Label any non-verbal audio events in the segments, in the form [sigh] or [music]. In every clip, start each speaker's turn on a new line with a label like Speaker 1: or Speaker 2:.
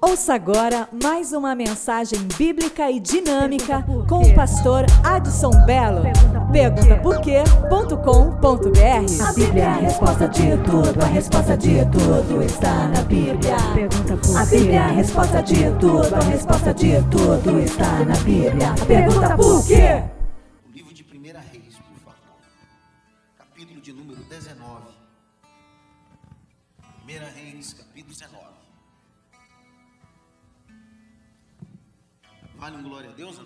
Speaker 1: Ouça agora mais uma mensagem bíblica e dinâmica com o pastor Adson Belo. Pergunta por quê.com.br
Speaker 2: A Bíblia é a resposta de tudo, a resposta de tudo está na Bíblia.
Speaker 3: Pergunta por
Speaker 2: A Bíblia é a resposta de tudo, a resposta de tudo está na Bíblia. Pergunta por quê?
Speaker 4: Vale um glória a Deus?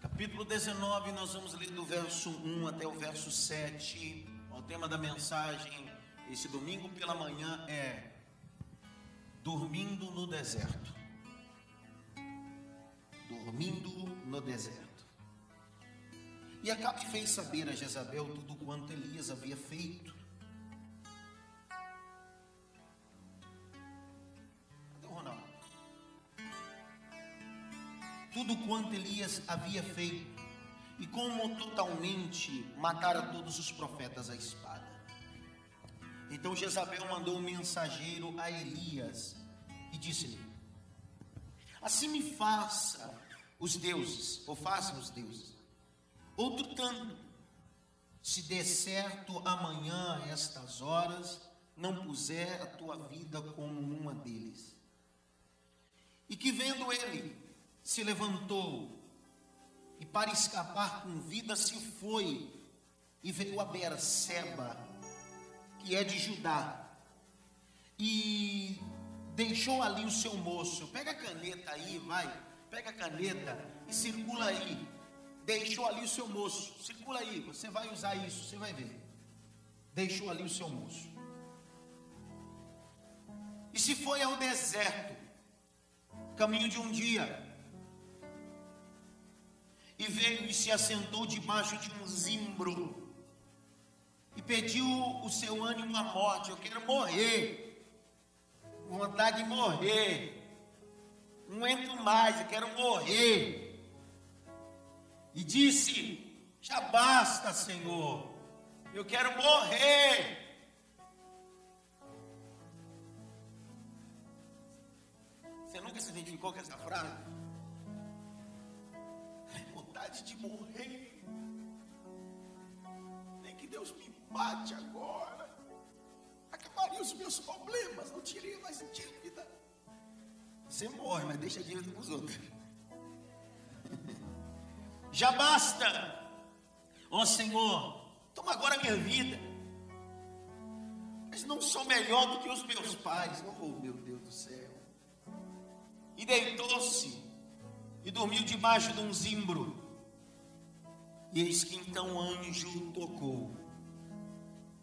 Speaker 4: Capítulo 19, nós vamos ler do verso 1 até o verso 7. O tema da mensagem esse domingo pela manhã é Dormindo no deserto. Dormindo no deserto. E Acabe fez saber a Jezabel tudo quanto Elias havia feito. Tudo quanto Elias havia feito. E como totalmente matara todos os profetas à espada. Então Jezabel mandou um mensageiro a Elias e disse-lhe: Assim me faça os deuses, ou façam os deuses, outro tanto, se der certo amanhã, a estas horas, não puser a tua vida como uma deles. E que vendo ele, se levantou, e para escapar com vida se foi, e veio a Berseba, que é de Judá, e deixou ali o seu moço. Pega a caneta aí, vai. Pega a caneta e circula aí. Deixou ali o seu moço. Circula aí, você vai usar isso, você vai ver. Deixou ali o seu moço. E se foi ao deserto, caminho de um dia, e veio e se assentou debaixo de um zimbro, e pediu o seu ânimo à morte. Eu quero morrer vontade de morrer. Não entro mais, eu quero morrer. E disse: Já basta, Senhor. Eu quero morrer. Você nunca se identificou com essa frase? Vontade de morrer. Nem que Deus me mate agora acabaria os meus problemas, não teria mais dívida. Você morre, mas deixa dívida para os outros. [laughs] Já basta, ó Senhor, toma agora a minha vida. Mas não sou melhor do que os meus pais. Oh, meu Deus do céu. E deitou-se e dormiu debaixo de um zimbro. E eis que então o anjo tocou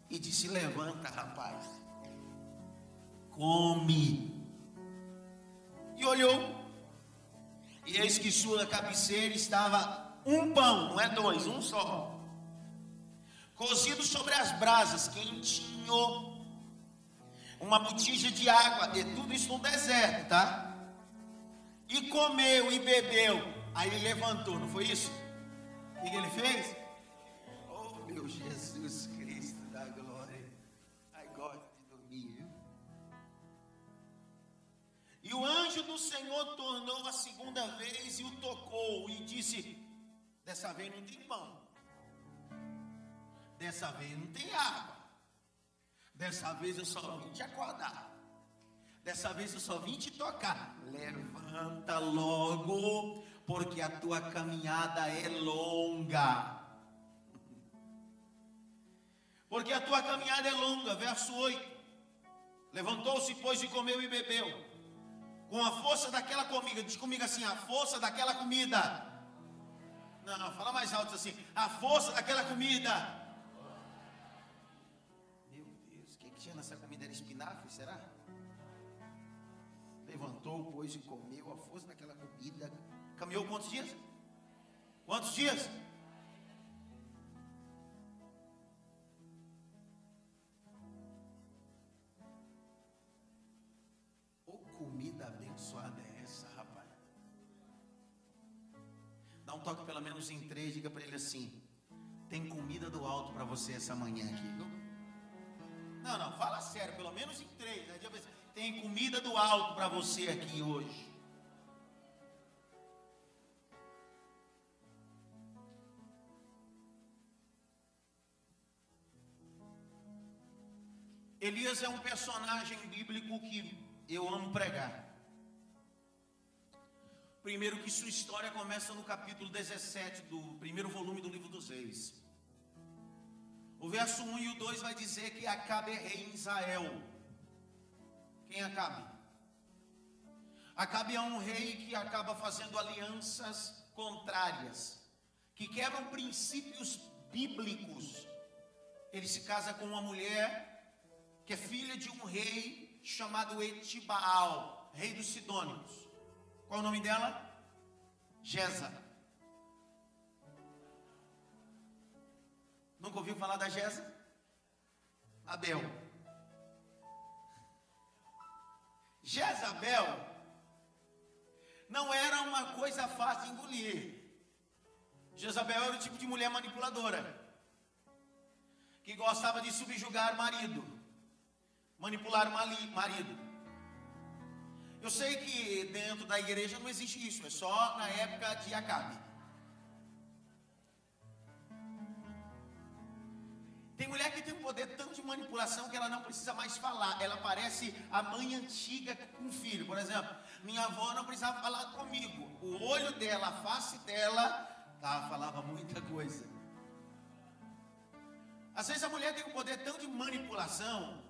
Speaker 4: e disse: Levanta, rapaz, come. E olhou, e eis que sua cabeceira estava um pão, não é dois, um só, cozido sobre as brasas, quentinho, uma botija de água, e tudo isso no deserto, tá? E comeu e bebeu. Aí ele levantou, não foi isso? O que ele fez? Oh, meu Jesus Cristo da glória. Ai, gosto de dormir, viu? E o anjo do Senhor tornou a segunda vez e o tocou e disse: Dessa vez não tem pão, dessa vez não tem água, dessa vez eu só vim te acordar, dessa vez eu só vim te tocar. Levanta logo, porque a tua caminhada é longa. Porque a tua caminhada é longa, verso 8. Levantou-se, pois, e comeu e bebeu. Com a força daquela comida, diz comigo assim: a força daquela comida. Não, não, fala mais alto assim: a força daquela comida. Meu Deus, o que, que tinha nessa comida? Era espinafre, será? Levantou, pois, e comeu Caminhou quantos dias? Quantos dias? Ô comida abençoada é essa, rapaz? Dá um toque pelo menos em três, diga para ele assim: tem comida do alto para você essa manhã aqui, viu? Não, não, fala sério, pelo menos em três. Né? Tem comida do alto para você aqui hoje. Elias é um personagem bíblico que eu amo pregar. Primeiro que sua história começa no capítulo 17 do primeiro volume do livro dos Reis. O verso 1 e o 2 vai dizer que Acabe é rei em Israel. Quem é Acabe? Acabe é um rei que acaba fazendo alianças contrárias, que quebram princípios bíblicos. Ele se casa com uma mulher que é filha de um rei chamado Etibaal, rei dos Sidônicos. Qual o nome dela? Gesa. Nunca ouviu falar da Gesa? Abel. Jezabel não era uma coisa fácil de engolir. Jezabel era o tipo de mulher manipuladora que gostava de subjugar o marido manipular o marido. Eu sei que dentro da igreja não existe isso, é só na época de Acabe. Tem mulher que tem um poder tanto de manipulação que ela não precisa mais falar. Ela parece a mãe antiga com o filho. Por exemplo, minha avó não precisava falar comigo. O olho dela, a face dela, tá, falava muita coisa. Às vezes a mulher tem um poder tão de manipulação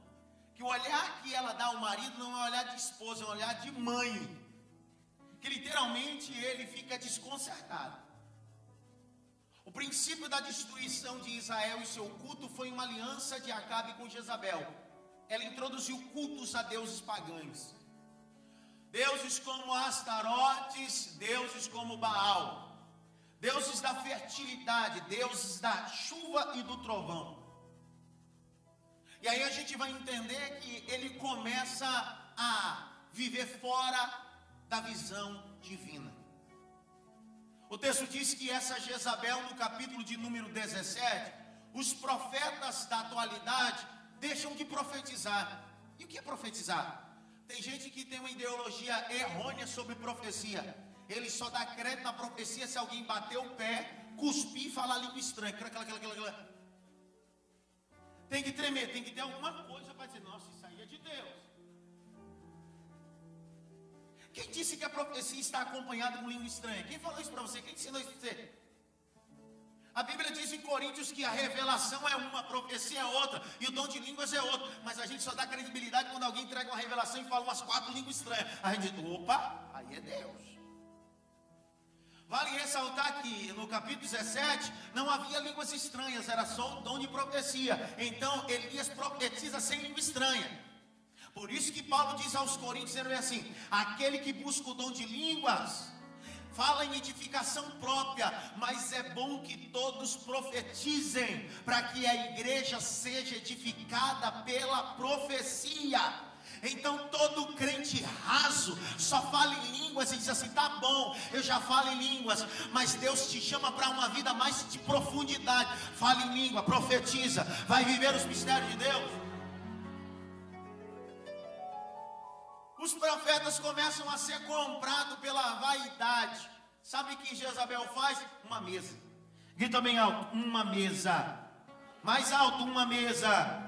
Speaker 4: que o olhar que ela dá ao marido não é olhar de esposa, é um olhar de mãe. Que literalmente ele fica desconcertado. O princípio da destruição de Israel e seu culto foi uma aliança de Acabe com Jezabel. Ela introduziu cultos a deuses pagãos. Deuses como Astarotes, deuses como Baal. Deuses da fertilidade, deuses da chuva e do trovão. E aí a gente vai entender que ele começa a viver fora da visão divina. O texto diz que essa Jezabel, no capítulo de número 17, os profetas da atualidade deixam de profetizar. E o que é profetizar? Tem gente que tem uma ideologia errônea sobre profecia. Ele só dá crédito na profecia se alguém bater o pé, cuspir e falar língua estranha. Tem que tremer, tem que ter alguma coisa para dizer, nossa, isso aí é de Deus. Quem disse que a profecia está acompanhada com língua estranha? Quem falou isso para você? Quem ensinou isso para você? A Bíblia diz em Coríntios que a revelação é uma, a profecia é outra, e o dom de línguas é outro. Mas a gente só dá credibilidade quando alguém entrega uma revelação e fala umas quatro línguas estranhas. A gente diz, opa, aí é Deus. Vale ressaltar que no capítulo 17 não havia línguas estranhas, era só o dom de profecia. Então Elias profetiza sem língua estranha. Por isso que Paulo diz aos Coríntios assim: aquele que busca o dom de línguas, fala em edificação própria, mas é bom que todos profetizem, para que a igreja seja edificada pela profecia. Então todo crente raso só fala em línguas e diz assim: tá bom, eu já falo em línguas, mas Deus te chama para uma vida mais de profundidade. Fala em língua, profetiza, vai viver os mistérios de Deus. Os profetas começam a ser comprados pela vaidade. Sabe o que Jezabel faz? Uma mesa. Grita bem alto: uma mesa. Mais alto, uma mesa.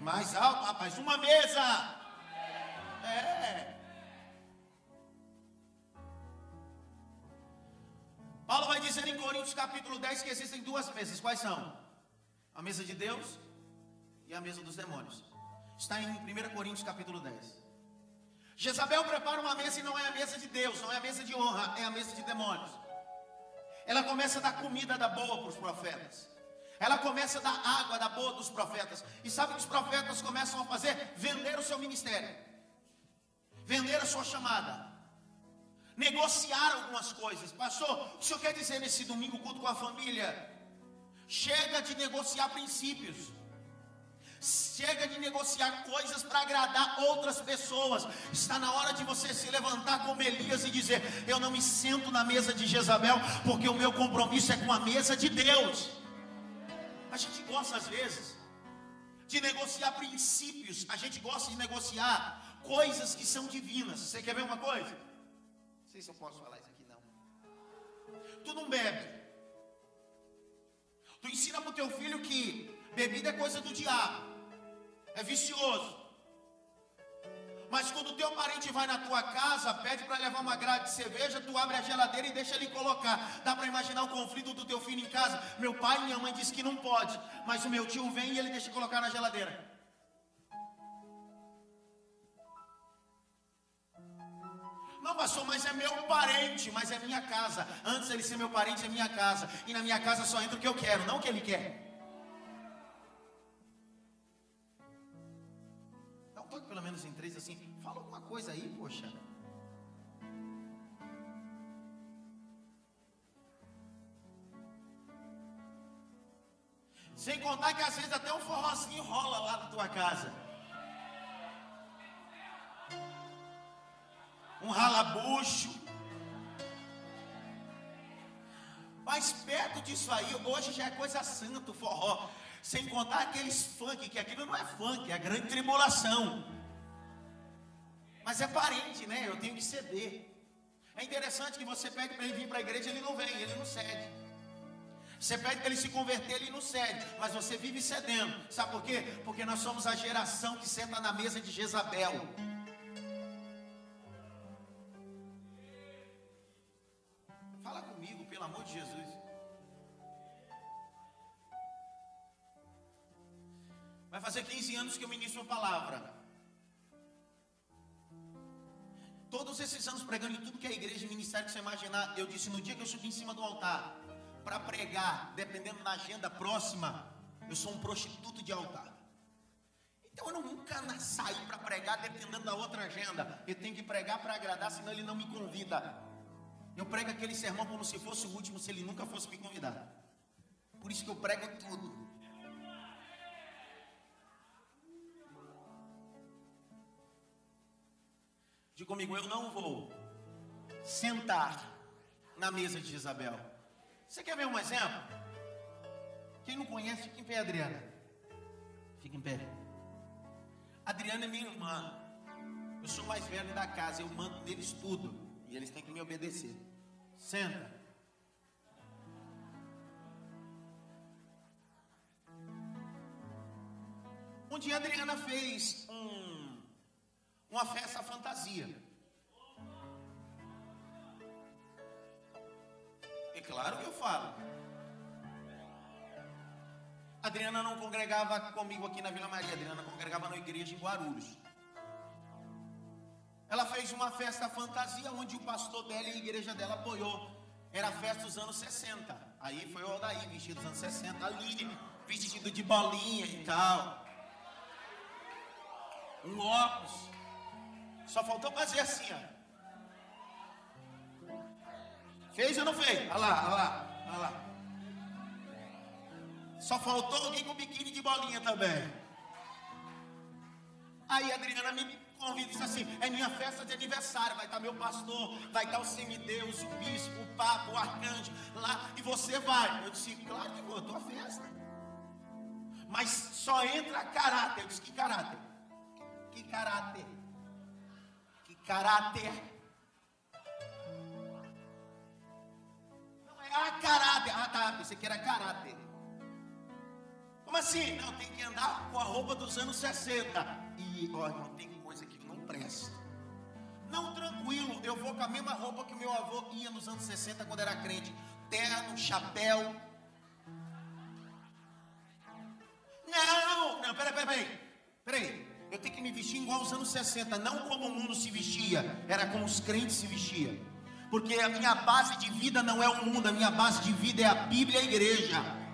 Speaker 4: Mais alto, rapaz, uma mesa. É. Paulo vai dizer em Coríntios capítulo 10 que existem duas mesas. Quais são? A mesa de Deus e a mesa dos demônios. Está em 1 Coríntios capítulo 10. Jezabel prepara uma mesa e não é a mesa de Deus, não é a mesa de honra, é a mesa de demônios. Ela começa a dar comida da boa para os profetas. Ela começa a dar água da boa dos profetas. E sabe o que os profetas começam a fazer? Vender o seu ministério vender a sua chamada, negociar algumas coisas. Pastor, o senhor quer dizer nesse domingo culto com a família? Chega de negociar princípios. Chega de negociar coisas para agradar outras pessoas. Está na hora de você se levantar como Elias e dizer: Eu não me sento na mesa de Jezabel, porque o meu compromisso é com a mesa de Deus. A gente gosta às vezes de negociar princípios, a gente gosta de negociar coisas que são divinas. Você quer ver uma coisa? Não sei se eu posso falar isso aqui não. Tu não bebe. Tu ensina para o teu filho que bebida é coisa do diabo, é vicioso. Mas quando teu parente vai na tua casa, pede para levar uma grade de cerveja, tu abre a geladeira e deixa ele colocar. Dá para imaginar o conflito do teu filho em casa? Meu pai e minha mãe dizem que não pode, mas o meu tio vem e ele deixa colocar na geladeira. Não, pastor, mas é meu parente, mas é minha casa. Antes ele ser meu parente, é minha casa. E na minha casa só entra o que eu quero, não o que ele quer. Dá um toque pelo menos em três assim. Fala alguma coisa aí, poxa. Sem contar que às vezes até um forrozinho rola lá na tua casa. Um ralabucho. Mas perto disso aí, hoje já é coisa santa forró. Sem contar aqueles funk, que aquilo não é funk, é a grande tribulação. Mas é parente, né? Eu tenho que ceder. É interessante que você pede para ele vir para a igreja, ele não vem, ele não cede. Você pede para ele se converter, ele não cede, mas você vive cedendo. Sabe por quê? Porque nós somos a geração que senta na mesa de Jezabel. Vai fazer 15 anos que eu ministro a palavra. Todos esses anos pregando em tudo que é igreja, ministério que você imaginar, eu disse no dia que eu subi em cima do altar para pregar, dependendo da agenda próxima, eu sou um prostituto de altar. Então eu nunca saí para pregar dependendo da outra agenda. Eu tenho que pregar para agradar, senão ele não me convida. Eu prego aquele sermão como se fosse o último, se ele nunca fosse me convidar. Por isso que eu prego tudo. Diga comigo, eu não vou sentar na mesa de Isabel. Você quer ver um exemplo? Quem não conhece, fica em pé, Adriana. Fica em pé. Adriana é minha irmã. Eu sou mais velho da casa, eu mando deles tudo. E eles têm que me obedecer. Senta. Um dia a Adriana fez um uma festa fantasia. É claro que eu falo. A Adriana não congregava comigo aqui na Vila Maria, a Adriana congregava na igreja em Guarulhos. Ela fez uma festa fantasia onde o pastor dela e a igreja dela apoiou. Era a festa dos anos 60. Aí foi o Aldair vestido dos anos 60, a Aline vestido de bolinha e tal. Um óculos. Só faltou fazer assim, ó. Fez ou não fez? Olha lá, olha lá, olha lá. Só faltou alguém com biquíni de bolinha também. Aí a Adriana me convida e diz assim: é minha festa de aniversário. Vai estar meu pastor, vai estar o semideus, o bispo, o papa, o arcanjo lá. E você vai. Eu disse: claro que vou, estou a festa. Mas só entra caráter. Eu disse: que caráter? Que caráter? caráter. Não é a caráter. Ah, tá. Pensei que era caráter. Como assim? Não, tem que andar com a roupa dos anos 60. E, ó, não tem que presta. Não, tranquilo, eu vou com a mesma roupa que meu avô ia nos anos 60 quando era crente. Terno, chapéu. Não, não, peraí, peraí, peraí. Peraí. Eu tenho que me vestir igual aos anos 60, não como o mundo se vestia, era como os crentes se vestiam. Porque a minha base de vida não é o mundo, a minha base de vida é a Bíblia e a igreja.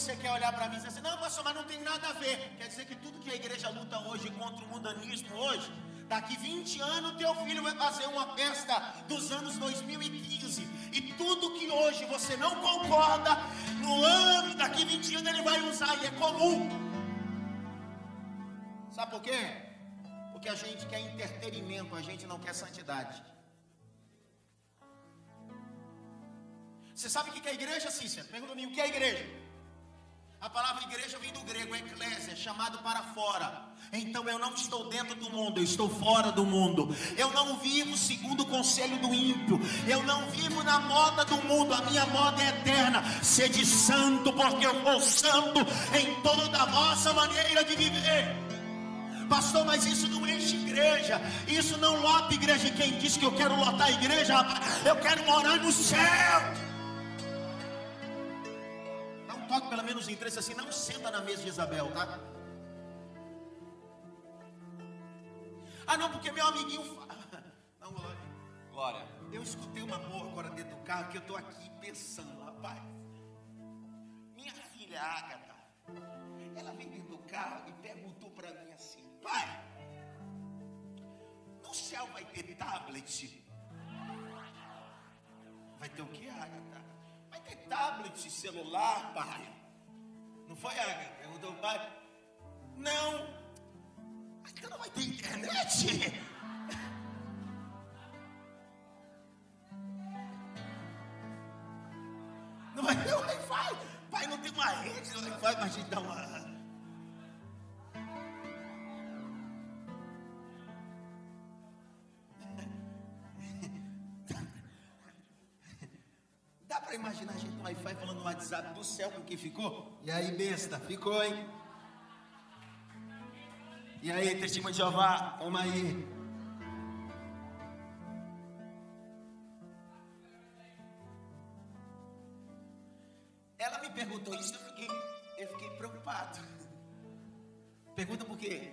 Speaker 4: Você quer olhar para mim e dizer assim: não, pastor, mas não tem nada a ver. Quer dizer que tudo que a igreja luta hoje contra o mundanismo hoje Daqui 20 anos, teu filho vai fazer uma festa dos anos 2015. E tudo que hoje você não concorda, no ano, daqui 20 anos ele vai usar, e é comum. Sabe por quê? Porque a gente quer entretenimento, a gente não quer santidade. Você sabe o que é igreja, Cícero? Pergunta mim, o que é igreja? A palavra igreja vem do grego, eclésia, chamado para fora. Então eu não estou dentro do mundo, eu estou fora do mundo. Eu não vivo segundo o conselho do ímpio. Eu não vivo na moda do mundo. A minha moda é eterna. Sede santo, porque eu sou santo em toda a vossa maneira de viver. Pastor, mas isso não enche igreja. Isso não lota igreja. E quem disse que eu quero lotar a igreja, eu quero morar no céu toque pelo menos em três assim, não senta na mesa de Isabel, tá? Ah, não, porque meu amiguinho fala. [laughs] Não, glória. Glória. Eu escutei uma porra agora dentro do carro que eu tô aqui pensando, rapaz. Minha filha Agatha, ela vem dentro do carro e perguntou para mim assim: pai, no céu vai ter tablet? Vai ter o que, Agatha? Tablet, celular, pai? Não foi a perguntou o pai? Não. Então não vai ter internet? Imaginar a gente no Wi-Fi falando no WhatsApp do céu com quem ficou? E aí, besta, ficou, hein? E aí, testemunho de Jeová, vamos aí. Ela me perguntou isso, eu fiquei, eu fiquei preocupado. Pergunta por quê?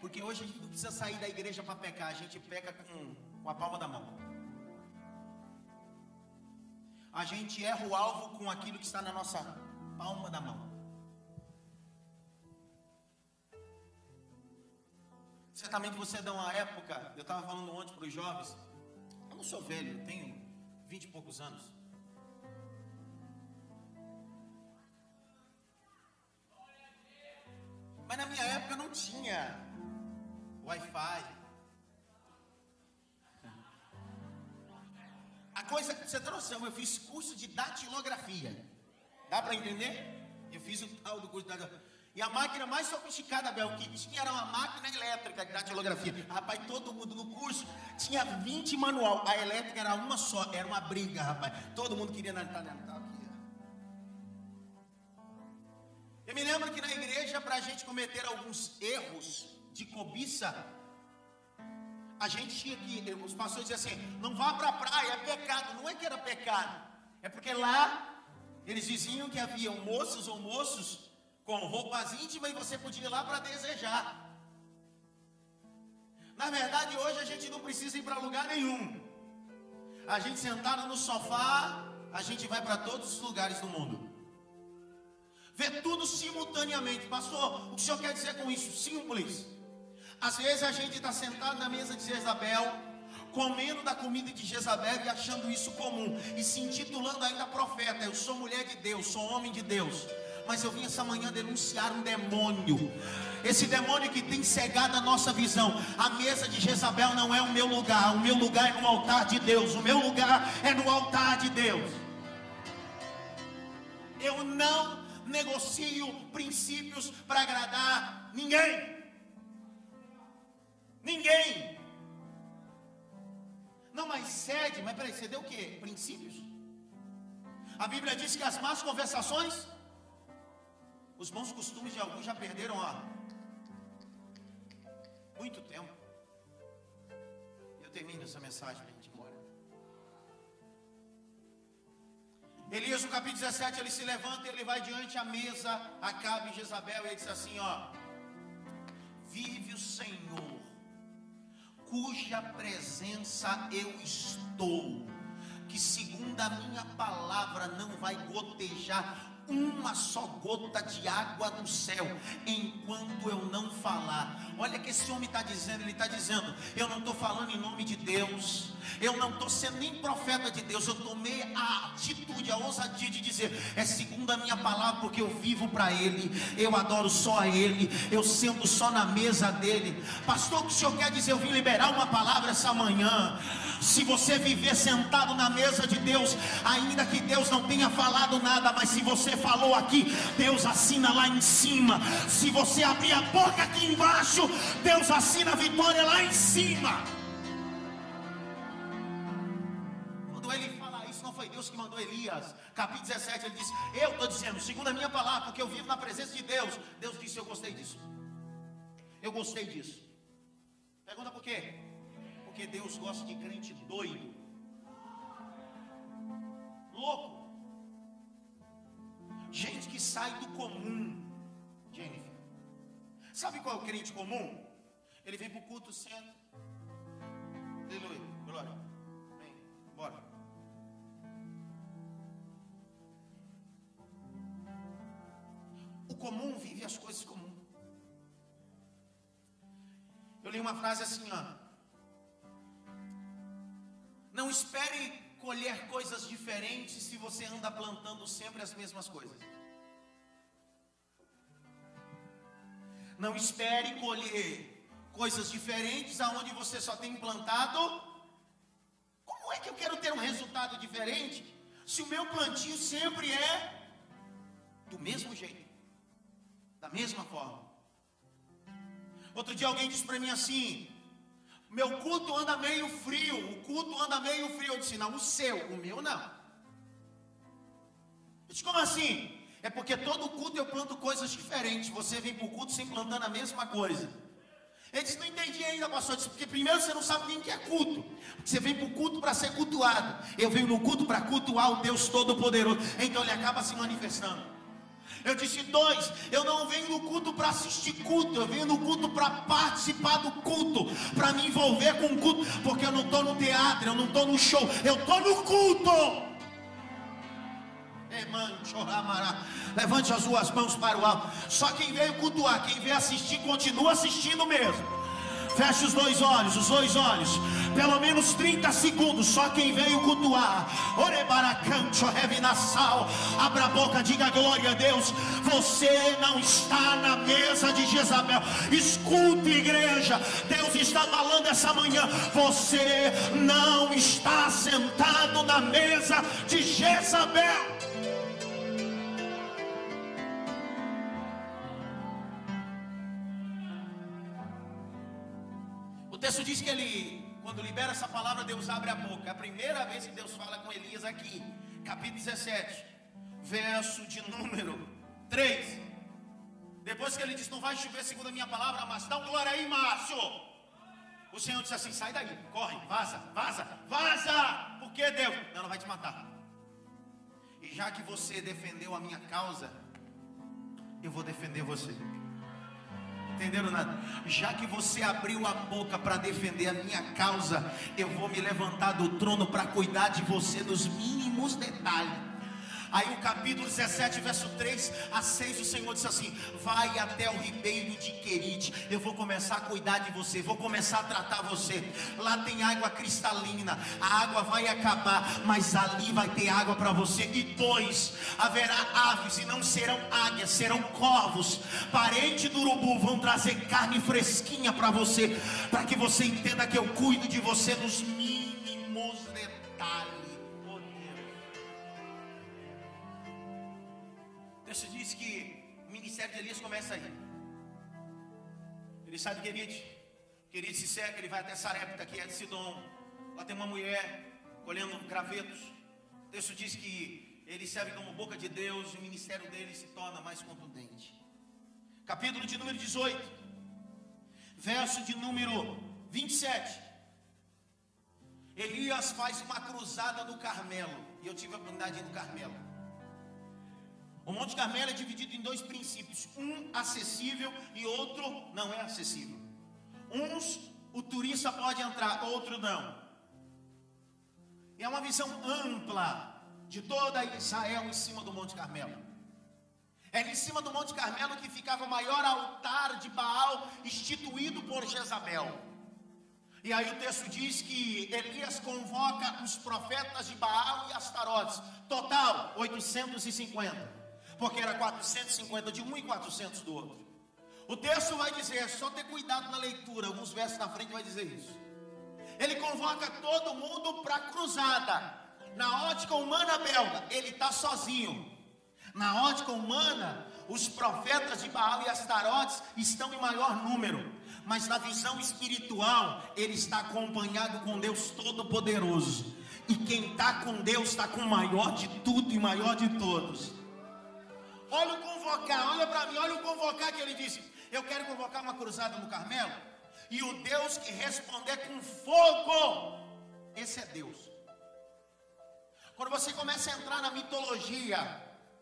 Speaker 4: Porque hoje a gente não precisa sair da igreja para pecar, a gente peca com, com a palma da mão a gente erra o alvo com aquilo que está na nossa palma da mão. Certamente você é de uma época, eu estava falando ontem para os jovens, eu não sou velho, eu tenho vinte e poucos anos. Mas na minha época não tinha Wi-Fi, A coisa, você trouxe, eu fiz curso de datilografia. Dá para entender? Eu fiz o tal do curso de datilografia. E a máquina mais sofisticada, Bel, que tinha era uma máquina elétrica de datilografia. Rapaz, todo mundo no curso tinha 20 manual. A elétrica era uma só, era uma briga, rapaz. Todo mundo queria nela. Tá aqui. Eu me lembro que na igreja, para a gente cometer alguns erros de cobiça, a gente tinha que, os pastores diziam assim: não vá para a praia, é pecado. Não é que era pecado, é porque lá eles diziam que haviam moços ou moços com roupas íntimas e você podia ir lá para desejar. Na verdade, hoje a gente não precisa ir para lugar nenhum. A gente sentado no sofá, a gente vai para todos os lugares do mundo. Vê tudo simultaneamente. Pastor, o que o senhor quer dizer com isso? Simples. Às vezes a gente está sentado na mesa de Jezabel, comendo da comida de Jezabel e achando isso comum, e se intitulando ainda profeta. Eu sou mulher de Deus, sou homem de Deus. Mas eu vim essa manhã denunciar um demônio. Esse demônio que tem cegado a nossa visão. A mesa de Jezabel não é o meu lugar. O meu lugar é no altar de Deus. O meu lugar é no altar de Deus. Eu não negocio princípios para agradar ninguém. Ninguém. Não, mas cede, mas peraí, você deu o quê? Princípios. A Bíblia diz que as más conversações, os bons costumes de alguns já perderam ó, muito tempo. Eu termino essa mensagem a gente ir embora. Elias, no capítulo 17, ele se levanta, ele vai diante a mesa, Acabe e Jezabel, e ele diz assim: ó, cuja presença eu estou, que segundo a minha palavra não vai gotejar uma só gota de água do céu enquanto eu não falar. Olha que esse homem está dizendo, ele está dizendo: eu não estou falando em nome de Deus, Eu não estou sendo nem profeta de Deus, eu tomei a atitude, a ousadia de dizer: é segundo a minha palavra, porque eu vivo para Ele, eu adoro só a Ele, eu sento só na mesa dele. Pastor, o que o senhor quer dizer? Eu vim liberar uma palavra essa manhã. Se você viver sentado na mesa de Deus, ainda que Deus não tenha falado nada, mas se você falou aqui, Deus assina lá em cima. Se você abrir a boca aqui embaixo, Deus assina a vitória lá em cima. Quando ele fala isso, não foi Deus que mandou Elias. Capítulo 17, ele diz: Eu estou dizendo, segundo a minha palavra, porque eu vivo na presença de Deus. Deus disse: Eu gostei disso. Eu gostei disso. Pergunta por quê? Porque Deus gosta de crente doido, louco, gente que sai do comum. Jennifer, sabe qual é o crente comum? Ele vem para o culto, senta. Aleluia, glória. Vem, bora. O comum vive as coisas comuns. Eu li uma frase assim, ó. Não espere colher coisas diferentes se você anda plantando sempre as mesmas coisas. Não espere colher coisas diferentes aonde você só tem plantado. Como é que eu quero ter um resultado diferente se o meu plantio sempre é do mesmo jeito, da mesma forma? Outro dia alguém disse para mim assim: meu culto anda meio frio, o culto anda meio frio. Eu disse, não, o seu, o meu não. Eu disse, como assim? É porque todo culto eu planto coisas diferentes. Você vem para o culto sem plantando a mesma coisa. Ele disse, não entendi ainda, pastor. Eu disse, porque primeiro você não sabe nem o que é culto. Você vem para o culto para ser cultuado. Eu venho no culto para cultuar o Deus Todo-Poderoso. Então ele acaba se manifestando. Eu disse dois, eu não venho no culto para assistir culto, eu venho no culto para participar do culto, para me envolver com o culto, porque eu não estou no teatro, eu não estou no show, eu estou no culto. Levante as suas mãos para o alto. Só quem veio cultuar, quem veio assistir, continua assistindo mesmo. Feche os dois olhos, os dois olhos. Pelo menos 30 segundos. Só quem veio cultuar. Orebaracancho, sal. Abra a boca, diga glória a Deus. Você não está na mesa de Jezabel. Escute, igreja. Deus está falando essa manhã. Você não está sentado na mesa de Jezabel. Texto diz que ele, quando libera essa palavra, Deus abre a boca. É a primeira vez que Deus fala com Elias aqui, capítulo 17, verso de número 3. Depois que ele diz: Não vai chover segundo a minha palavra, mas dá um glória aí, Márcio. O Senhor disse assim: Sai daí, corre, vaza, vaza, vaza. Por que Deus? Ela vai te matar. E já que você defendeu a minha causa, eu vou defender você. Entenderam nada? Já que você abriu a boca para defender a minha causa, eu vou me levantar do trono para cuidar de você nos mínimos detalhes. Aí o capítulo 17, verso 3 a 6, o Senhor disse assim: Vai até o ribeiro de Querite, eu vou começar a cuidar de você, vou começar a tratar você. Lá tem água cristalina, a água vai acabar, mas ali vai ter água para você. E dois, haverá aves, e não serão águias, serão corvos, parente do urubu, vão trazer carne fresquinha para você, para que você entenda que eu cuido de você nos mínimos detalhes. Texto diz que o ministério de Elias começa aí. Ele sai de Querite, se seca, ele vai até Sarepta, que é de Sidom. Lá tem uma mulher colhendo gravetos. O texto diz que ele serve como boca de Deus e o ministério dele se torna mais contundente. Capítulo de número 18, verso de número 27. Elias faz uma cruzada no Carmelo, e eu tive a oportunidade no Carmelo. O Monte Carmelo é dividido em dois princípios: um acessível e outro não é acessível. Uns o turista pode entrar, outro não. É uma visão ampla de toda Israel em cima do Monte Carmelo. Era em cima do Monte Carmelo que ficava o maior altar de Baal instituído por Jezabel. E aí o texto diz que Elias convoca os profetas de Baal e Astarotes. Total, 850. Porque era 450 de um e 400 do outro. O texto vai dizer, só ter cuidado na leitura, alguns versos na frente vai dizer isso. Ele convoca todo mundo para cruzada. Na ótica humana belga, ele está sozinho. Na ótica humana, os profetas de Baal e Astarotes estão em maior número mas na visão espiritual, ele está acompanhado com Deus Todo-Poderoso. E quem está com Deus está com o maior de tudo e maior de todos. Olha o convocar, olha para mim, olha o convocar que ele disse: Eu quero convocar uma cruzada no Carmelo. E o Deus que responder com fogo, esse é Deus. Quando você começa a entrar na mitologia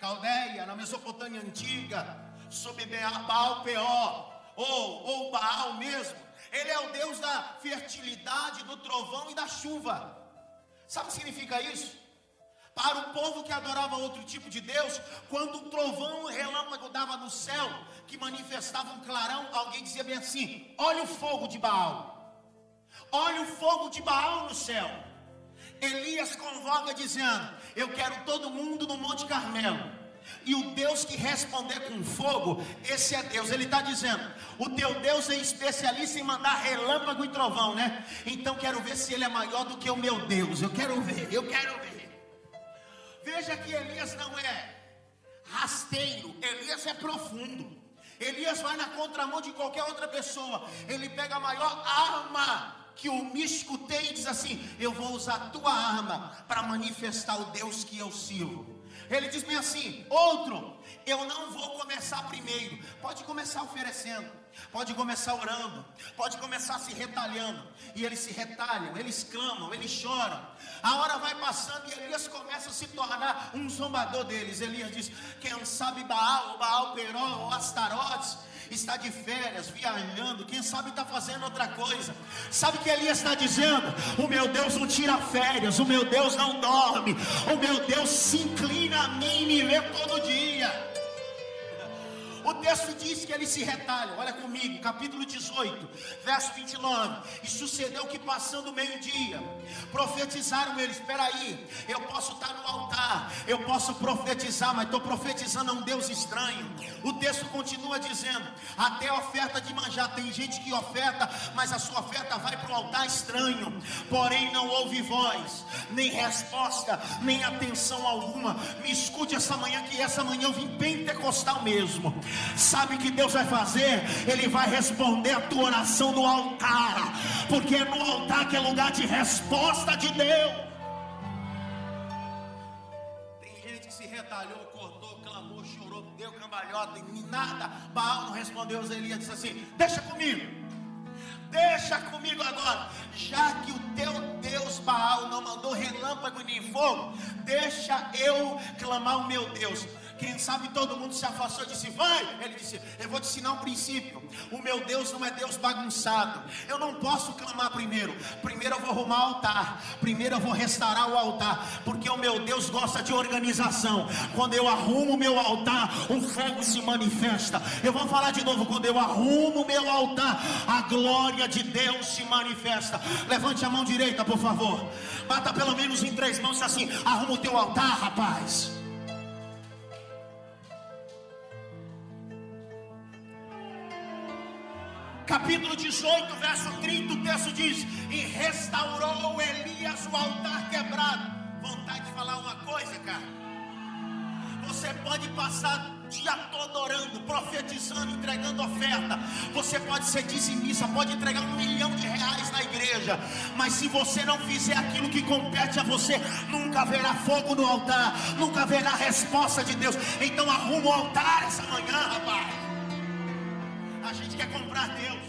Speaker 4: caldeia, na Mesopotâmia antiga, sobre Baal Peor, ou, ou Baal mesmo. Ele é o Deus da fertilidade, do trovão e da chuva. Sabe o que significa isso? Para o povo que adorava outro tipo de Deus, quando o trovão relâmpago dava no céu, que manifestava um clarão, alguém dizia bem assim: Olha o fogo de Baal, olha o fogo de Baal no céu. Elias convoca dizendo: Eu quero todo mundo no Monte Carmelo. E o Deus que responder com fogo, esse é Deus. Ele está dizendo: o teu Deus é especialista em mandar relâmpago e trovão, né? Então quero ver se ele é maior do que o meu Deus. Eu quero ver, eu quero ver. Veja que Elias não é rasteiro, Elias é profundo. Elias vai na contramão de qualquer outra pessoa. Ele pega a maior arma que o místico tem e diz assim: Eu vou usar a tua arma para manifestar o Deus que eu sirvo. Ele diz bem assim: outro, eu não vou começar primeiro. Pode começar oferecendo, pode começar orando, pode começar se retalhando. E eles se retalham, eles clamam, eles choram. A hora vai passando e Elias começa a se tornar um zombador deles. Elias diz: quem sabe Baal, ou Baal Peró, ou Astarotes está de férias, viajando, quem sabe está fazendo outra coisa. Sabe o que Elias está dizendo? O meu Deus não tira férias, o meu Deus não dorme, o meu Deus se inclina a mim e me vê todo dia. O texto diz que eles se retalham. Olha comigo, capítulo 18, verso 29. E sucedeu que passando meio-dia, profetizaram eles: Espera aí, eu posso estar no altar, eu posso profetizar, mas estou profetizando a um Deus estranho. O texto continua dizendo: Até a oferta de manjar, tem gente que oferta, mas a sua oferta vai para o altar estranho. Porém, não houve voz, nem resposta, nem atenção alguma. Me escute essa manhã, que essa manhã eu vim pentecostal mesmo. Sabe o que Deus vai fazer? Ele vai responder a tua oração no altar, porque é no altar que é lugar de resposta de Deus. Tem gente que se retalhou, cortou, clamou, chorou, deu cambalhota e nada. Baal não respondeu. Elias disse assim: Deixa comigo. Deixa comigo agora, já que o teu Deus Baal não mandou relâmpago nem fogo, deixa eu clamar o meu Deus. Quem sabe todo mundo se afastou e disse: Vai. Ele disse: Eu vou te ensinar um princípio. O meu Deus não é Deus bagunçado. Eu não posso clamar primeiro. Primeiro eu vou arrumar o altar. Primeiro eu vou restaurar o altar. Porque o meu Deus gosta de organização. Quando eu arrumo o meu altar, o fogo se manifesta. Eu vou falar de novo: quando eu arrumo o meu altar, a glória de Deus se manifesta. Levante a mão direita, por favor. Bata pelo menos em três mãos assim: arruma o teu altar, rapaz. Capítulo 18, verso 30, o texto diz: E restaurou Elias o altar quebrado. Vontade de falar uma coisa, cara. Você pode passar dia todo orando, profetizando, entregando oferta. Você pode ser dizimista, pode entregar um milhão de reais na igreja. Mas se você não fizer aquilo que compete a você, nunca haverá fogo no altar, nunca haverá resposta de Deus. Então arruma o altar essa manhã, rapaz. Quer comprar Deus.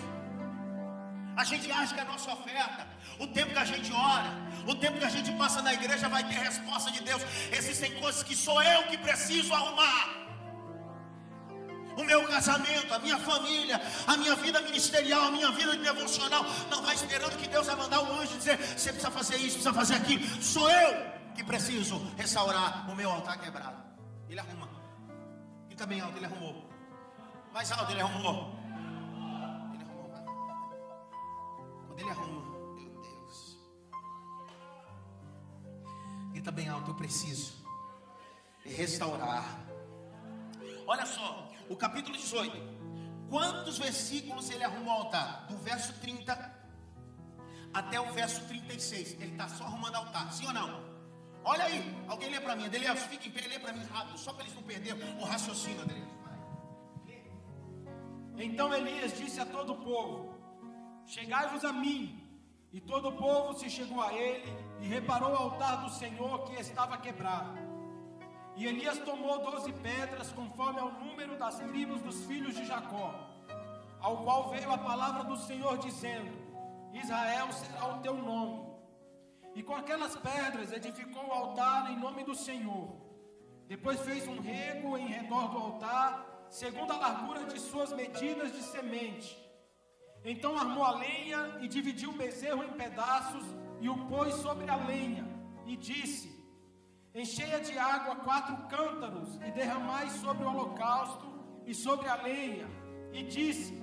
Speaker 4: A gente acha que a nossa oferta, o tempo que a gente ora, o tempo que a gente passa na igreja vai ter resposta de Deus. Existem coisas que sou eu que preciso arrumar. O meu casamento, a minha família, a minha vida ministerial, a minha vida devocional, não vai esperando que Deus vai mandar um anjo dizer: você precisa fazer isso, precisa fazer aquilo. Sou eu que preciso restaurar o meu altar quebrado. Ele arruma. E também alto, ele arrumou. Mais alto, ele arrumou. Quando ele arruma, meu Deus. Grita tá bem alto, eu preciso restaurar. Olha só, o capítulo 18. Quantos versículos ele arrumou o altar? Do verso 30 até o verso 36. Ele está só arrumando altar, sim ou não? Olha aí, alguém lê para mim, Adelias, fique em pé, lê para mim rápido, só para eles não perderem o raciocínio, Adelias.
Speaker 3: Então Elias disse a todo o povo: Chegai-vos a mim. E todo o povo se chegou a ele e reparou o altar do Senhor que estava quebrado. E Elias tomou doze pedras, conforme ao número das tribos dos filhos de Jacó, ao qual veio a palavra do Senhor, dizendo: Israel será o teu nome. E com aquelas pedras edificou o altar em nome do Senhor. Depois fez um rego em redor do altar, segundo a largura de suas medidas de semente. Então armou a lenha e dividiu o bezerro em pedaços e o pôs sobre a lenha. E disse: Encheia de água quatro cântaros e derramai sobre o holocausto e sobre a lenha. E disse: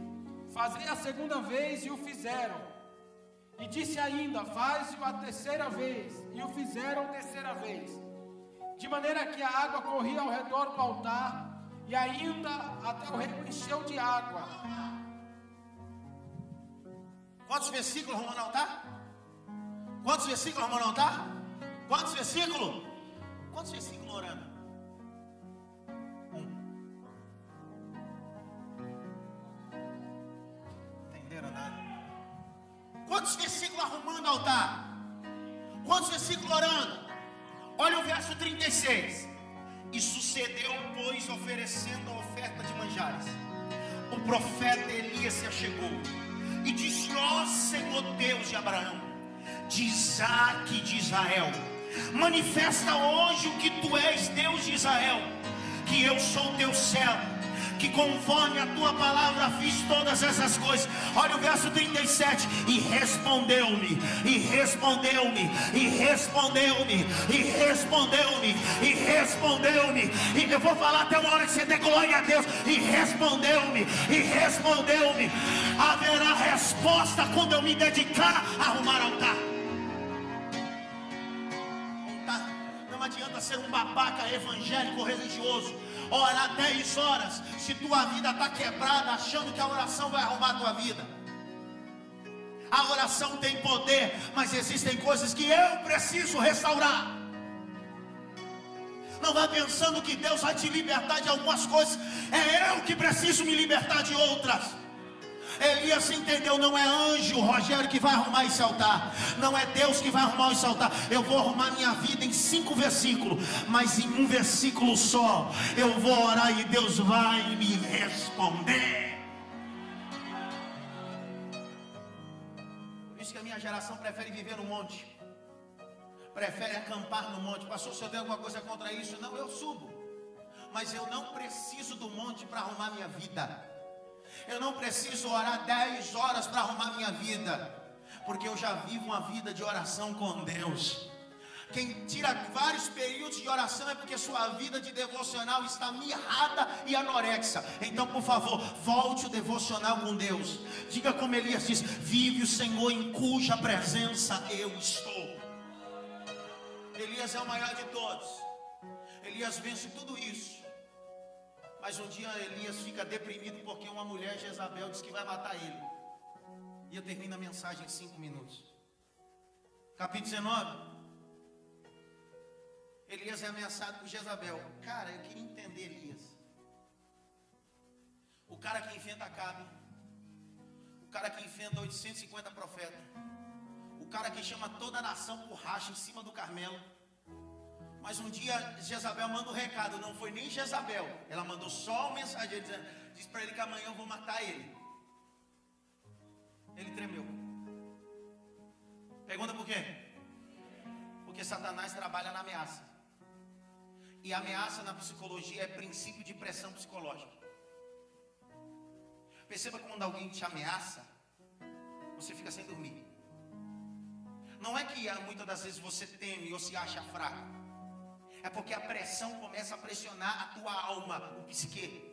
Speaker 3: Fazei a segunda vez, e o fizeram. E disse ainda: Faz-o a terceira vez, e o fizeram terceira vez. De maneira que a água corria ao redor do altar, e ainda até o rego encheu de água.
Speaker 4: Quantos versículos no altar? Quantos versículos no altar? Quantos versículos? Quantos versículos orando? Um. Entenderam nada? Quantos versículos arrumando altar? Quantos versículos orando? Olha o verso 36. E sucedeu, pois, oferecendo a oferta de manjares. O profeta Elias se achegou e disse: Ó Senhor Deus de Abraão, de Isaac e de Israel Manifesta hoje o que tu és, Deus de Israel, que eu sou teu servo que conforme a tua palavra fiz todas essas coisas. Olha o verso 37. E respondeu-me, e respondeu-me, e respondeu-me, e respondeu-me, e respondeu-me. E eu vou falar até uma hora que você dê glória a Deus. E respondeu-me, e respondeu-me. Haverá resposta quando eu me dedicar a arrumar altar. adianta ser um babaca evangélico religioso, orar 10 horas, se tua vida está quebrada, achando que a oração vai arrumar a tua vida. A oração tem poder, mas existem coisas que eu preciso restaurar. Não vá pensando que Deus vai te libertar de algumas coisas, é eu que preciso me libertar de outras. Elias entendeu, não é anjo, Rogério, que vai arrumar esse altar. Não é Deus que vai arrumar esse altar. Eu vou arrumar minha vida em cinco versículos, mas em um versículo só. Eu vou orar e Deus vai me responder. Por isso que a minha geração prefere viver no monte. Prefere acampar no monte. Pastor, se eu tenho alguma coisa contra isso? Não, eu subo. Mas eu não preciso do monte para arrumar minha vida. Eu não preciso orar 10 horas para arrumar minha vida, porque eu já vivo uma vida de oração com Deus. Quem tira vários períodos de oração é porque sua vida de devocional está mirrada e anorexa. Então, por favor, volte o devocional com Deus. Diga como Elias diz: Vive o Senhor em cuja presença eu estou. Elias é o maior de todos. Elias vence tudo isso. Mas um dia Elias fica deprimido porque uma mulher, Jezabel, diz que vai matar ele. E eu termino a mensagem em cinco minutos. Capítulo 19. Elias é ameaçado por Jezabel. Cara, eu queria entender Elias. O cara que enfrenta Acabe. O cara que enfrenta 850 profetas. O cara que chama toda a nação por racha em cima do Carmelo mas um dia Jezabel manda um recado, não foi nem Jezabel, ela mandou só um mensageiro dizendo, diz para ele que amanhã eu vou matar ele. Ele tremeu. Pergunta por quê? Porque Satanás trabalha na ameaça. E ameaça na psicologia é princípio de pressão psicológica. Perceba quando alguém te ameaça, você fica sem dormir. Não é que muitas das vezes você teme ou se acha fraco. É porque a pressão começa a pressionar a tua alma, o psique.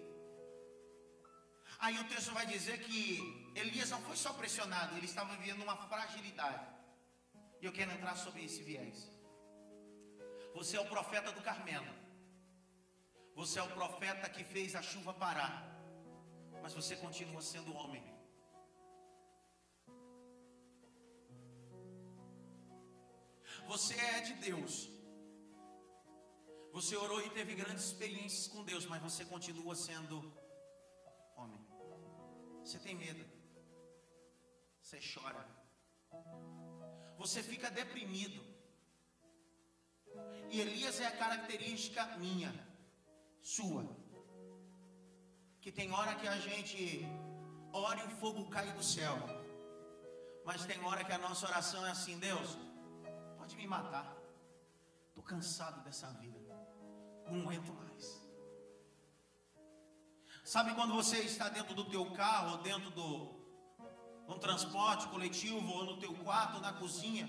Speaker 4: Aí o texto vai dizer que Elias não foi só pressionado, ele estava vivendo uma fragilidade. E eu quero entrar sobre esse viés. Você é o profeta do Carmelo. Você é o profeta que fez a chuva parar. Mas você continua sendo homem. Você é de Deus. Você orou e teve grandes experiências com Deus, mas você continua sendo homem. Você tem medo. Você chora. Você fica deprimido. E Elias é a característica minha, sua. Que tem hora que a gente ora e o fogo cai do céu. Mas tem hora que a nossa oração é assim, Deus, pode me matar. Estou cansado dessa vida. Não aguento mais. Sabe quando você está dentro do teu carro, ou dentro do num transporte coletivo, ou no teu quarto, na cozinha?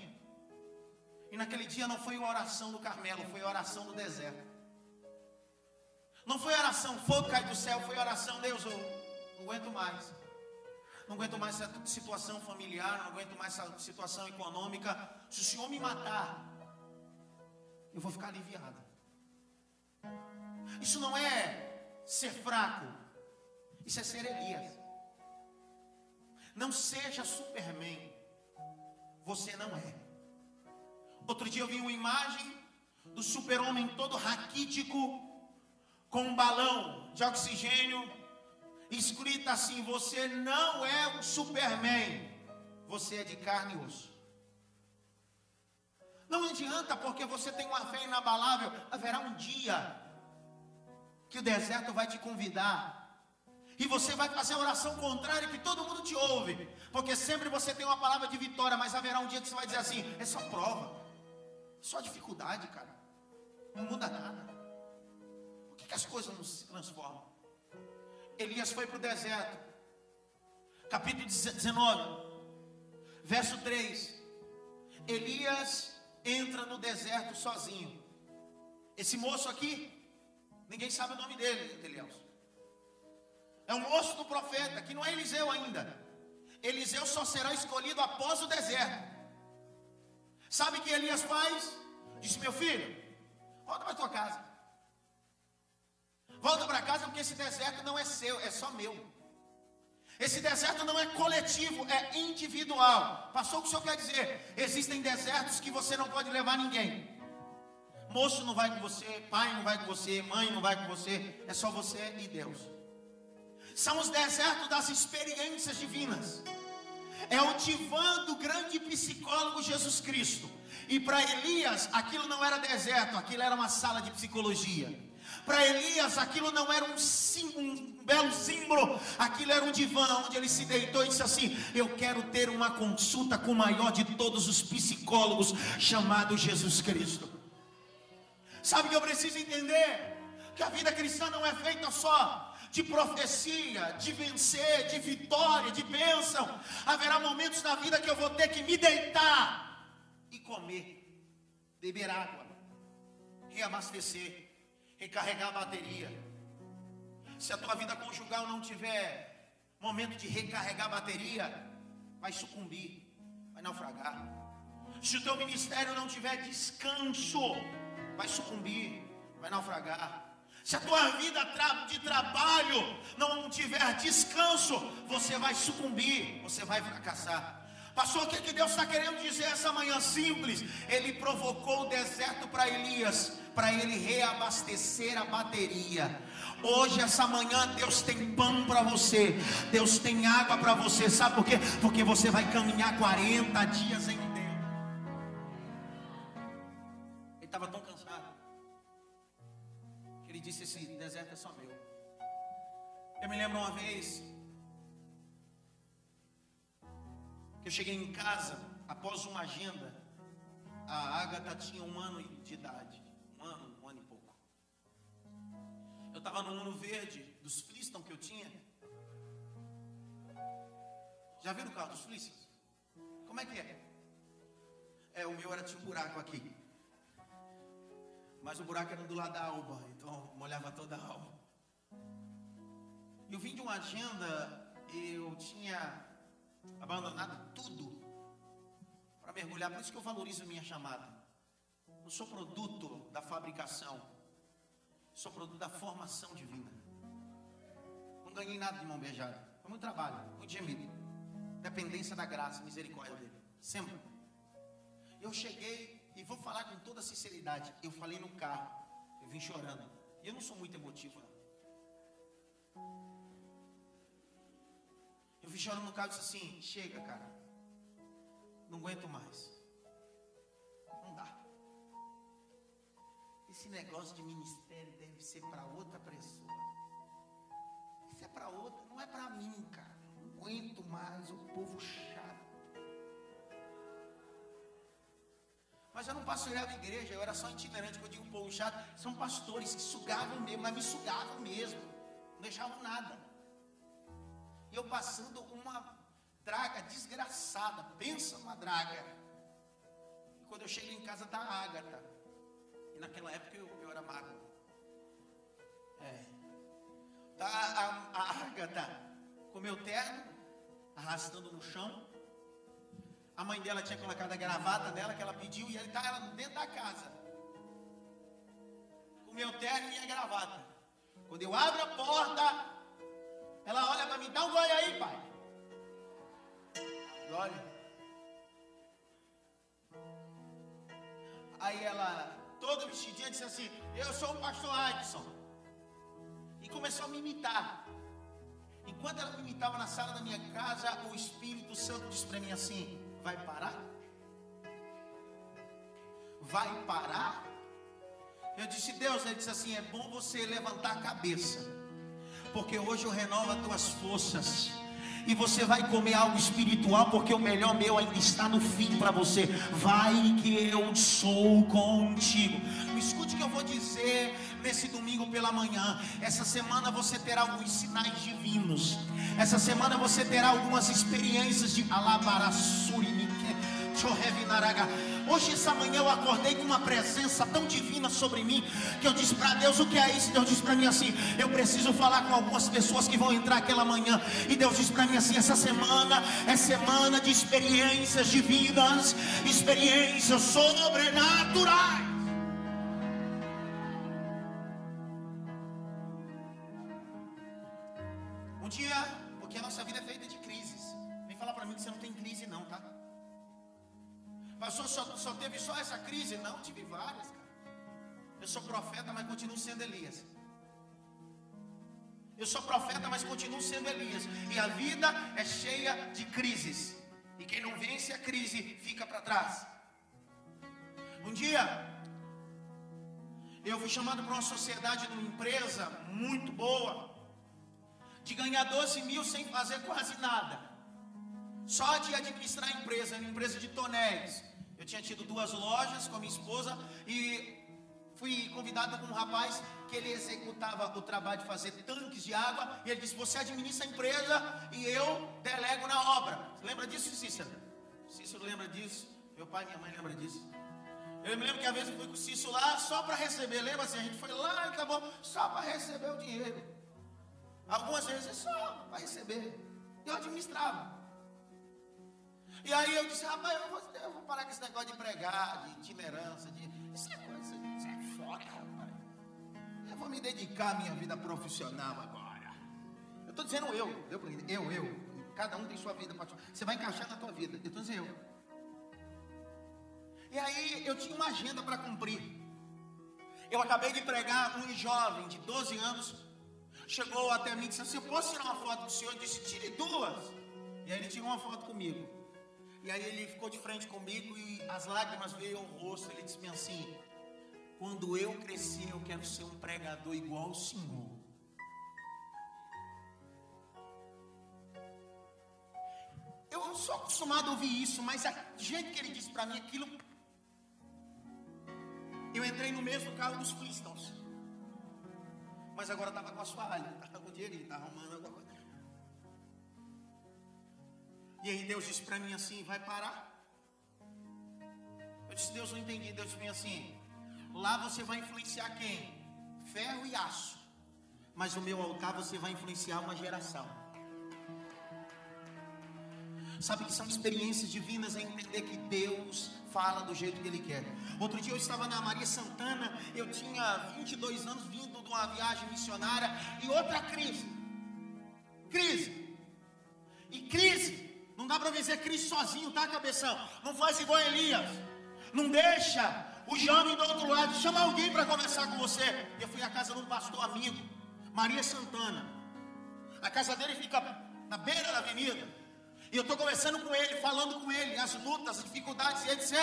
Speaker 4: E naquele dia não foi a oração do Carmelo, foi a oração do deserto. Não foi a oração, fogo cai do céu, foi a oração, Deus, eu não aguento mais. Não aguento mais essa situação familiar, não aguento mais essa situação econômica. Se o Senhor me matar, eu vou ficar aliviado. Isso não é ser fraco, isso é ser Elias. Não seja Superman, você não é. Outro dia eu vi uma imagem do super-homem todo raquítico, com um balão de oxigênio, escrita assim: Você não é um Superman, você é de carne e osso. Não adianta, porque você tem uma fé inabalável, haverá um dia que o deserto vai te convidar. E você vai fazer a oração contrária que todo mundo te ouve. Porque sempre você tem uma palavra de vitória, mas haverá um dia que você vai dizer assim: é só prova, só dificuldade, cara. Não muda nada. Por que, que as coisas não se transformam? Elias foi para o deserto, capítulo 19, verso 3. Elias entra no deserto sozinho. Esse moço aqui, ninguém sabe o nome dele, Elias. É um moço do profeta, que não é Eliseu ainda. Eliseu só será escolhido após o deserto. Sabe o que Elias faz? Disse: Meu filho, volta para tua casa. Volta para casa porque esse deserto não é seu, é só meu. Esse deserto não é coletivo, é individual. Passou o que o senhor quer dizer? Existem desertos que você não pode levar ninguém. Moço não vai com você, pai não vai com você, mãe não vai com você, é só você e Deus. São os desertos das experiências divinas. É o divã do grande psicólogo Jesus Cristo. E para Elias, aquilo não era deserto, aquilo era uma sala de psicologia. Para Elias, aquilo não era um, sim, um belo símbolo, aquilo era um divã onde ele se deitou e disse assim: Eu quero ter uma consulta com o maior de todos os psicólogos, chamado Jesus Cristo. Sabe que eu preciso entender? Que a vida cristã não é feita só de profecia, de vencer, de vitória, de bênção. Haverá momentos na vida que eu vou ter que me deitar e comer, beber água, reabastecer recarregar a bateria. Se a tua vida conjugal não tiver momento de recarregar a bateria, vai sucumbir, vai naufragar. Se o teu ministério não tiver descanso, vai sucumbir, vai naufragar. Se a tua vida de trabalho não tiver descanso, você vai sucumbir, você vai fracassar. Pastor, o que, que Deus está querendo dizer essa manhã simples? Ele provocou o deserto para Elias, para ele reabastecer a bateria. Hoje, essa manhã, Deus tem pão para você, Deus tem água para você, sabe por quê? Porque você vai caminhar 40 dias em Eu me lembro uma vez Eu cheguei em casa após uma agenda. A Agatha tinha um ano de idade. Um ano, um ano e pouco. Eu estava no Uno Verde dos Flintstones que eu tinha. Já viram o carro dos Flintstones? Como é que é? É, o meu era tinha um buraco aqui. Mas o buraco era do lado da alba, então molhava toda a alba. Eu vim de uma agenda, eu tinha abandonado tudo para mergulhar. Por isso que eu valorizo minha chamada. Não sou produto da fabricação. Sou produto da formação divina. Não ganhei nada de mão beijada. Foi muito trabalho, muito gemido. Dependência da graça, misericórdia dele. Sempre. Eu cheguei e vou falar com toda sinceridade. Eu falei no carro. Eu vim chorando. E eu não sou muito emotivo, não. Eu vim chorando no carro e disse assim: Chega, cara. Não aguento mais. Não dá. Esse negócio de ministério deve ser para outra pessoa. Isso é para outra, não é para mim, cara. Não aguento mais o povo chato. Mas eu não pastoreava igreja, eu era só itinerante, quando eu digo povo chato, são pastores que sugavam mesmo, mas me sugavam mesmo, não deixavam nada. E eu passando uma draga desgraçada, pensa numa draga. E quando eu cheguei em casa da Ágata, e naquela época eu, eu era magro. É. Tá, a, a Ágata com meu terno, arrastando no chão, a mãe dela tinha colocado a gravata nela que ela pediu e ela dentro da casa. Com meu terno e a gravata. Quando eu abro a porta, ela olha para mim, dá um gole aí, pai. Glória. Aí ela, toda vestidinha, disse assim: Eu sou o pastor Adson. E começou a me imitar. Enquanto ela me imitava na sala da minha casa, o Espírito Santo disse para mim assim: Vai parar? Vai parar? Eu disse, Deus, ele disse assim: é bom você levantar a cabeça, porque hoje eu renovo as tuas forças. E você vai comer algo espiritual, porque o melhor meu ainda está no fim para você. Vai que eu sou contigo. Escute o que eu vou dizer nesse domingo pela manhã. Essa semana você terá alguns sinais divinos. Essa semana você terá algumas experiências de Alabarassurinike, Chorevinaraga. Hoje, essa manhã, eu acordei com uma presença tão divina sobre mim que eu disse para Deus: O que é isso? Deus disse para mim assim: Eu preciso falar com algumas pessoas que vão entrar aquela manhã. E Deus disse para mim assim: Essa semana é semana de experiências divinas, experiências sobrenaturais. Eu sou profeta, mas continuo sendo Elias. Eu sou profeta, mas continuo sendo Elias. E a vida é cheia de crises. E quem não vence a crise fica para trás. Um dia, eu fui chamado para uma sociedade numa empresa muito boa, de ganhar 12 mil sem fazer quase nada. Só de administrar a empresa, uma empresa de tonéis. Eu tinha tido duas lojas com a minha esposa e fui convidado com um rapaz que ele executava o trabalho de fazer tanques de água. E ele disse: Você administra a empresa e eu delego na obra. Lembra disso, Cícero? Cícero lembra disso. Meu pai e minha mãe lembram disso. Eu me lembro que a vez eu fui com o Cícero lá só para receber. Lembra assim? A gente foi lá e acabou só para receber o dinheiro. Algumas vezes só para receber. Eu administrava. E aí eu disse, rapaz, eu vou, eu vou, parar com esse negócio de pregar, de itinerância, de. Isso é Eu vou me dedicar à minha vida profissional agora. Eu estou dizendo eu, eu, eu, eu. Cada um tem sua vida. Você vai encaixar na tua vida. Eu estou dizendo eu. E aí eu tinha uma agenda para cumprir. Eu acabei de pregar um jovem de 12 anos. Chegou até mim e disse assim: Eu posso tirar uma foto com o senhor? Eu disse: Tire duas. E aí ele tirou uma foto comigo. E aí ele ficou de frente comigo e as lágrimas veio ao rosto. Ele disse assim: Quando eu crescer, eu quero ser um pregador igual ao Senhor. Eu sou acostumado a ouvir isso, mas a jeito que ele disse para mim aquilo. Eu entrei no mesmo carro dos Flintstones. Mas agora estava com a sua alha, estava com o dinheirinho, estava arrumando alguma coisa. E aí Deus disse para mim assim: vai parar? Eu disse: Deus, não entendi. Deus disse assim: lá você vai influenciar quem? Ferro e aço. Mas no meu altar você vai influenciar uma geração. Sabe que são experiências divinas em entender que Deus fala do jeito que Ele quer. Outro dia eu estava na Maria Santana, eu tinha 22 anos vindo de uma viagem missionária e outra crise. Crise. E crise, não dá para vencer crise sozinho, tá, cabeção? Não faz igual Elias. Não deixa o jovem do outro lado, chama alguém para conversar com você. Eu fui à casa de um pastor amigo, Maria Santana. A casa dele fica na beira da avenida. E eu estou conversando com ele, falando com ele, as lutas, as dificuldades e etc.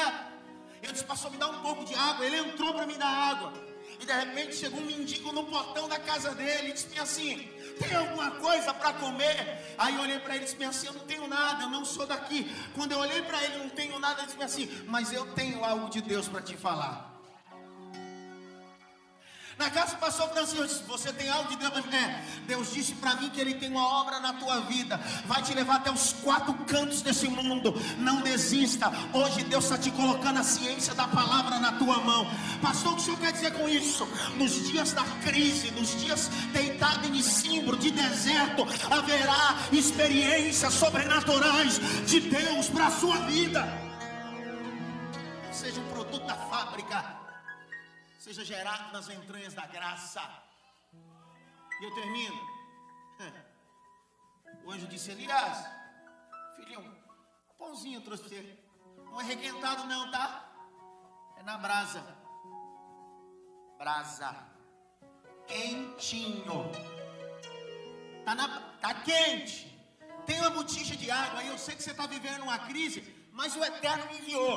Speaker 4: Eu disse, pastor, me dá um pouco de água. Ele entrou para me dar água. E de repente chegou um mendigo no portão da casa dele e disse assim: Tem alguma coisa para comer? Aí eu olhei para ele e disse assim: Eu não tenho nada, eu não sou daqui. Quando eu olhei para ele, não tenho nada, ele disse assim: Mas eu tenho algo de Deus para te falar. Na casa do pastor Francisco, você tem algo de Deus? É, Deus disse para mim que Ele tem uma obra na tua vida, vai te levar até os quatro cantos desse mundo. Não desista. Hoje Deus está te colocando a ciência da palavra na tua mão. Pastor, o que o senhor quer dizer com isso? Nos dias da crise, nos dias deitado em cimbro, de deserto, haverá experiências sobrenaturais de Deus para a sua vida. Seja um produto da fábrica seja gerado nas entranhas da graça. E eu termino. [laughs] O anjo disse: Elias, filhinho, um pãozinho eu trouxe você. Não é requentado, não, tá? É na brasa. Brasa. Quentinho. Tá, na, tá quente. Tem uma botija de água aí. Eu sei que você está vivendo uma crise, mas o Eterno me enviou.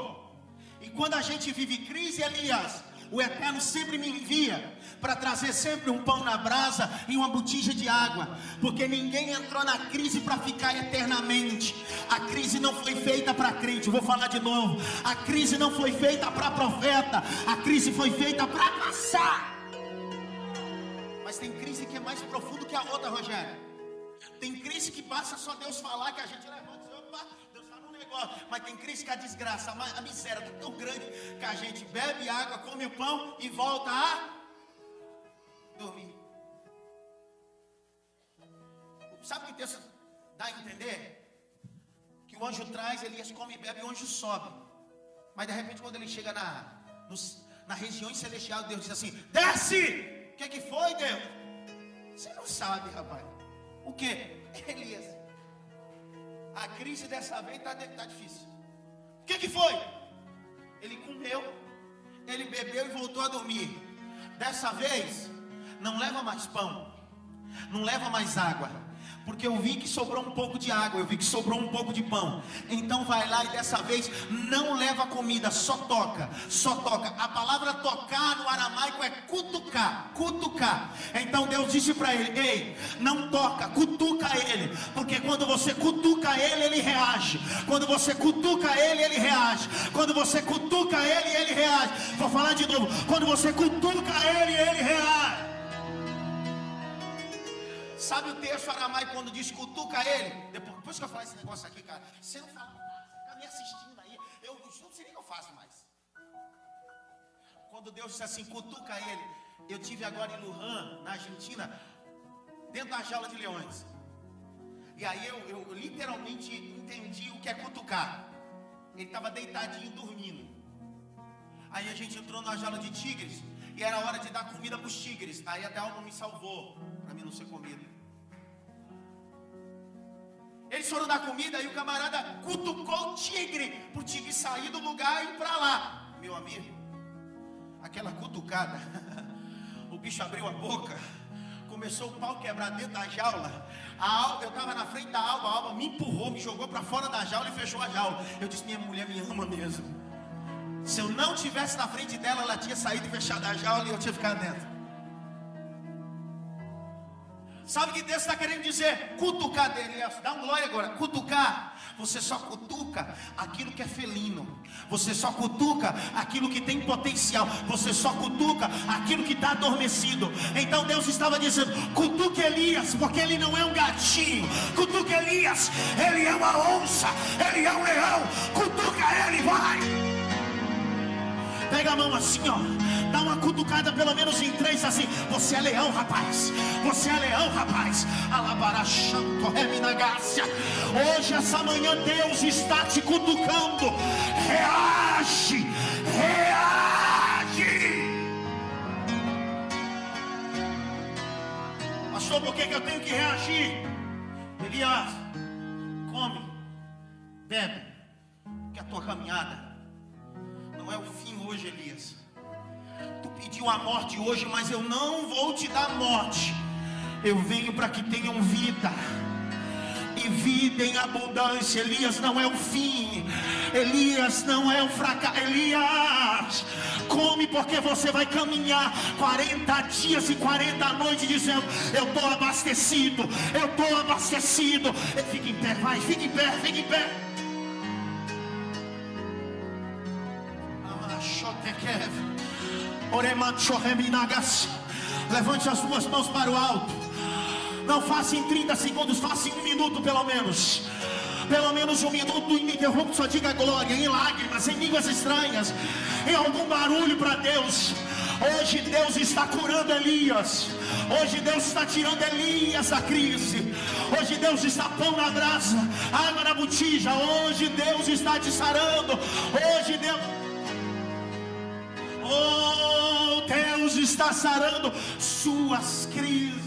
Speaker 4: E quando a gente vive crise, Elias, o Eterno sempre me envia para trazer sempre um pão na brasa e uma botija de água, porque ninguém entrou na crise para ficar eternamente. A crise não foi feita para crente, vou falar de novo. A crise não foi feita para profeta, a crise foi feita para passar. Mas tem crise que é mais profundo que a outra, Rogério. Tem crise que basta só Deus falar que a gente levanta negócio, mas tem crise que a desgraça, a miséria está tão grande que a gente bebe água, come o pão e volta a dormir. Sabe o que Deus dá a entender? Que o anjo traz, Elias come e bebe, e o anjo sobe. Mas de repente, quando ele chega na, nos, na região celestial, Deus diz assim: desce! O que, que foi, Deus? Você não sabe, rapaz. O que? [laughs] Elias, a crise dessa vez está tá difícil. O que, que foi? Ele comeu, ele bebeu e voltou a dormir. Dessa vez, não leva mais pão, não leva mais água porque eu vi que sobrou um pouco de água, eu vi que sobrou um pouco de pão. Então vai lá e dessa vez não leva comida, só toca, só toca. A palavra tocar no aramaico é cutucar, cutucar. Então Deus disse para ele: Ei, não toca, cutuca ele, porque quando você cutuca ele, ele reage. Quando você cutuca ele, ele reage. Quando você cutuca ele, ele reage. Vou falar de novo: quando você cutuca ele, ele reage. Sabe o texto aramaico quando diz cutuca ele? Depois, depois que eu falar esse negócio aqui, cara, você não fala nada, fica me assistindo aí. Eu não sei nem o que eu faço mais. Quando Deus disse assim, cutuca ele. Eu tive agora em Lujan, na Argentina, dentro da jaula de leões. E aí eu, eu literalmente entendi o que é cutucar. Ele estava deitadinho dormindo. Aí a gente entrou na jaula de tigres e era hora de dar comida para os tigres. Aí até algo me salvou para mim não ser comido. Eles foram dar comida e o camarada cutucou o tigre, para o tigre sair do lugar e ir para lá. Meu amigo, aquela cutucada, [laughs] o bicho abriu a boca, começou o pau quebrar dentro da jaula. A alba, eu estava na frente da alba, a alba me empurrou, me jogou para fora da jaula e fechou a jaula. Eu disse: Minha mulher me ama mesmo. Se eu não tivesse na frente dela, ela tinha saído e fechado a jaula e eu tinha ficado dentro. Sabe o que Deus está querendo dizer? Cutucar dele. Dá um glória agora. Cutucar. Você só cutuca aquilo que é felino. Você só cutuca aquilo que tem potencial. Você só cutuca aquilo que está adormecido. Então Deus estava dizendo: cutuca Elias, porque ele não é um gatinho. Cutuca Elias, ele é uma onça. Ele é um leão. Cutuca ele, vai. Pega a mão assim, ó. Dá uma cutucada pelo menos em três assim. Você é leão, rapaz. Você é leão, rapaz. Alabarachanto, reminagácia. Hoje, essa manhã, Deus está te cutucando. Reage, reage. Pastor, por que, que eu tenho que reagir? Elias, come, bebe, que a tua caminhada não é o fim hoje, Elias. Tu pediu a morte hoje, mas eu não vou te dar morte. Eu venho para que tenham vida e vida em abundância. Elias não é o fim, Elias não é o fracasso. Elias, come porque você vai caminhar 40 dias e 40 noites dizendo: Eu estou abastecido, eu estou abastecido. Fique em pé, vai, fique em pé, fique em pé. Levante as duas mãos para o alto. Não faça em 30 segundos, faça em um minuto pelo menos. Pelo menos um minuto ininterrupto, só diga glória, em lágrimas, em línguas estranhas, em algum barulho para Deus. Hoje Deus está curando Elias. Hoje Deus está tirando Elias da crise. Hoje Deus está pão na brasa, água na botija. Hoje Deus está te sarando. Hoje Deus. Oh, Deus está sarando suas crises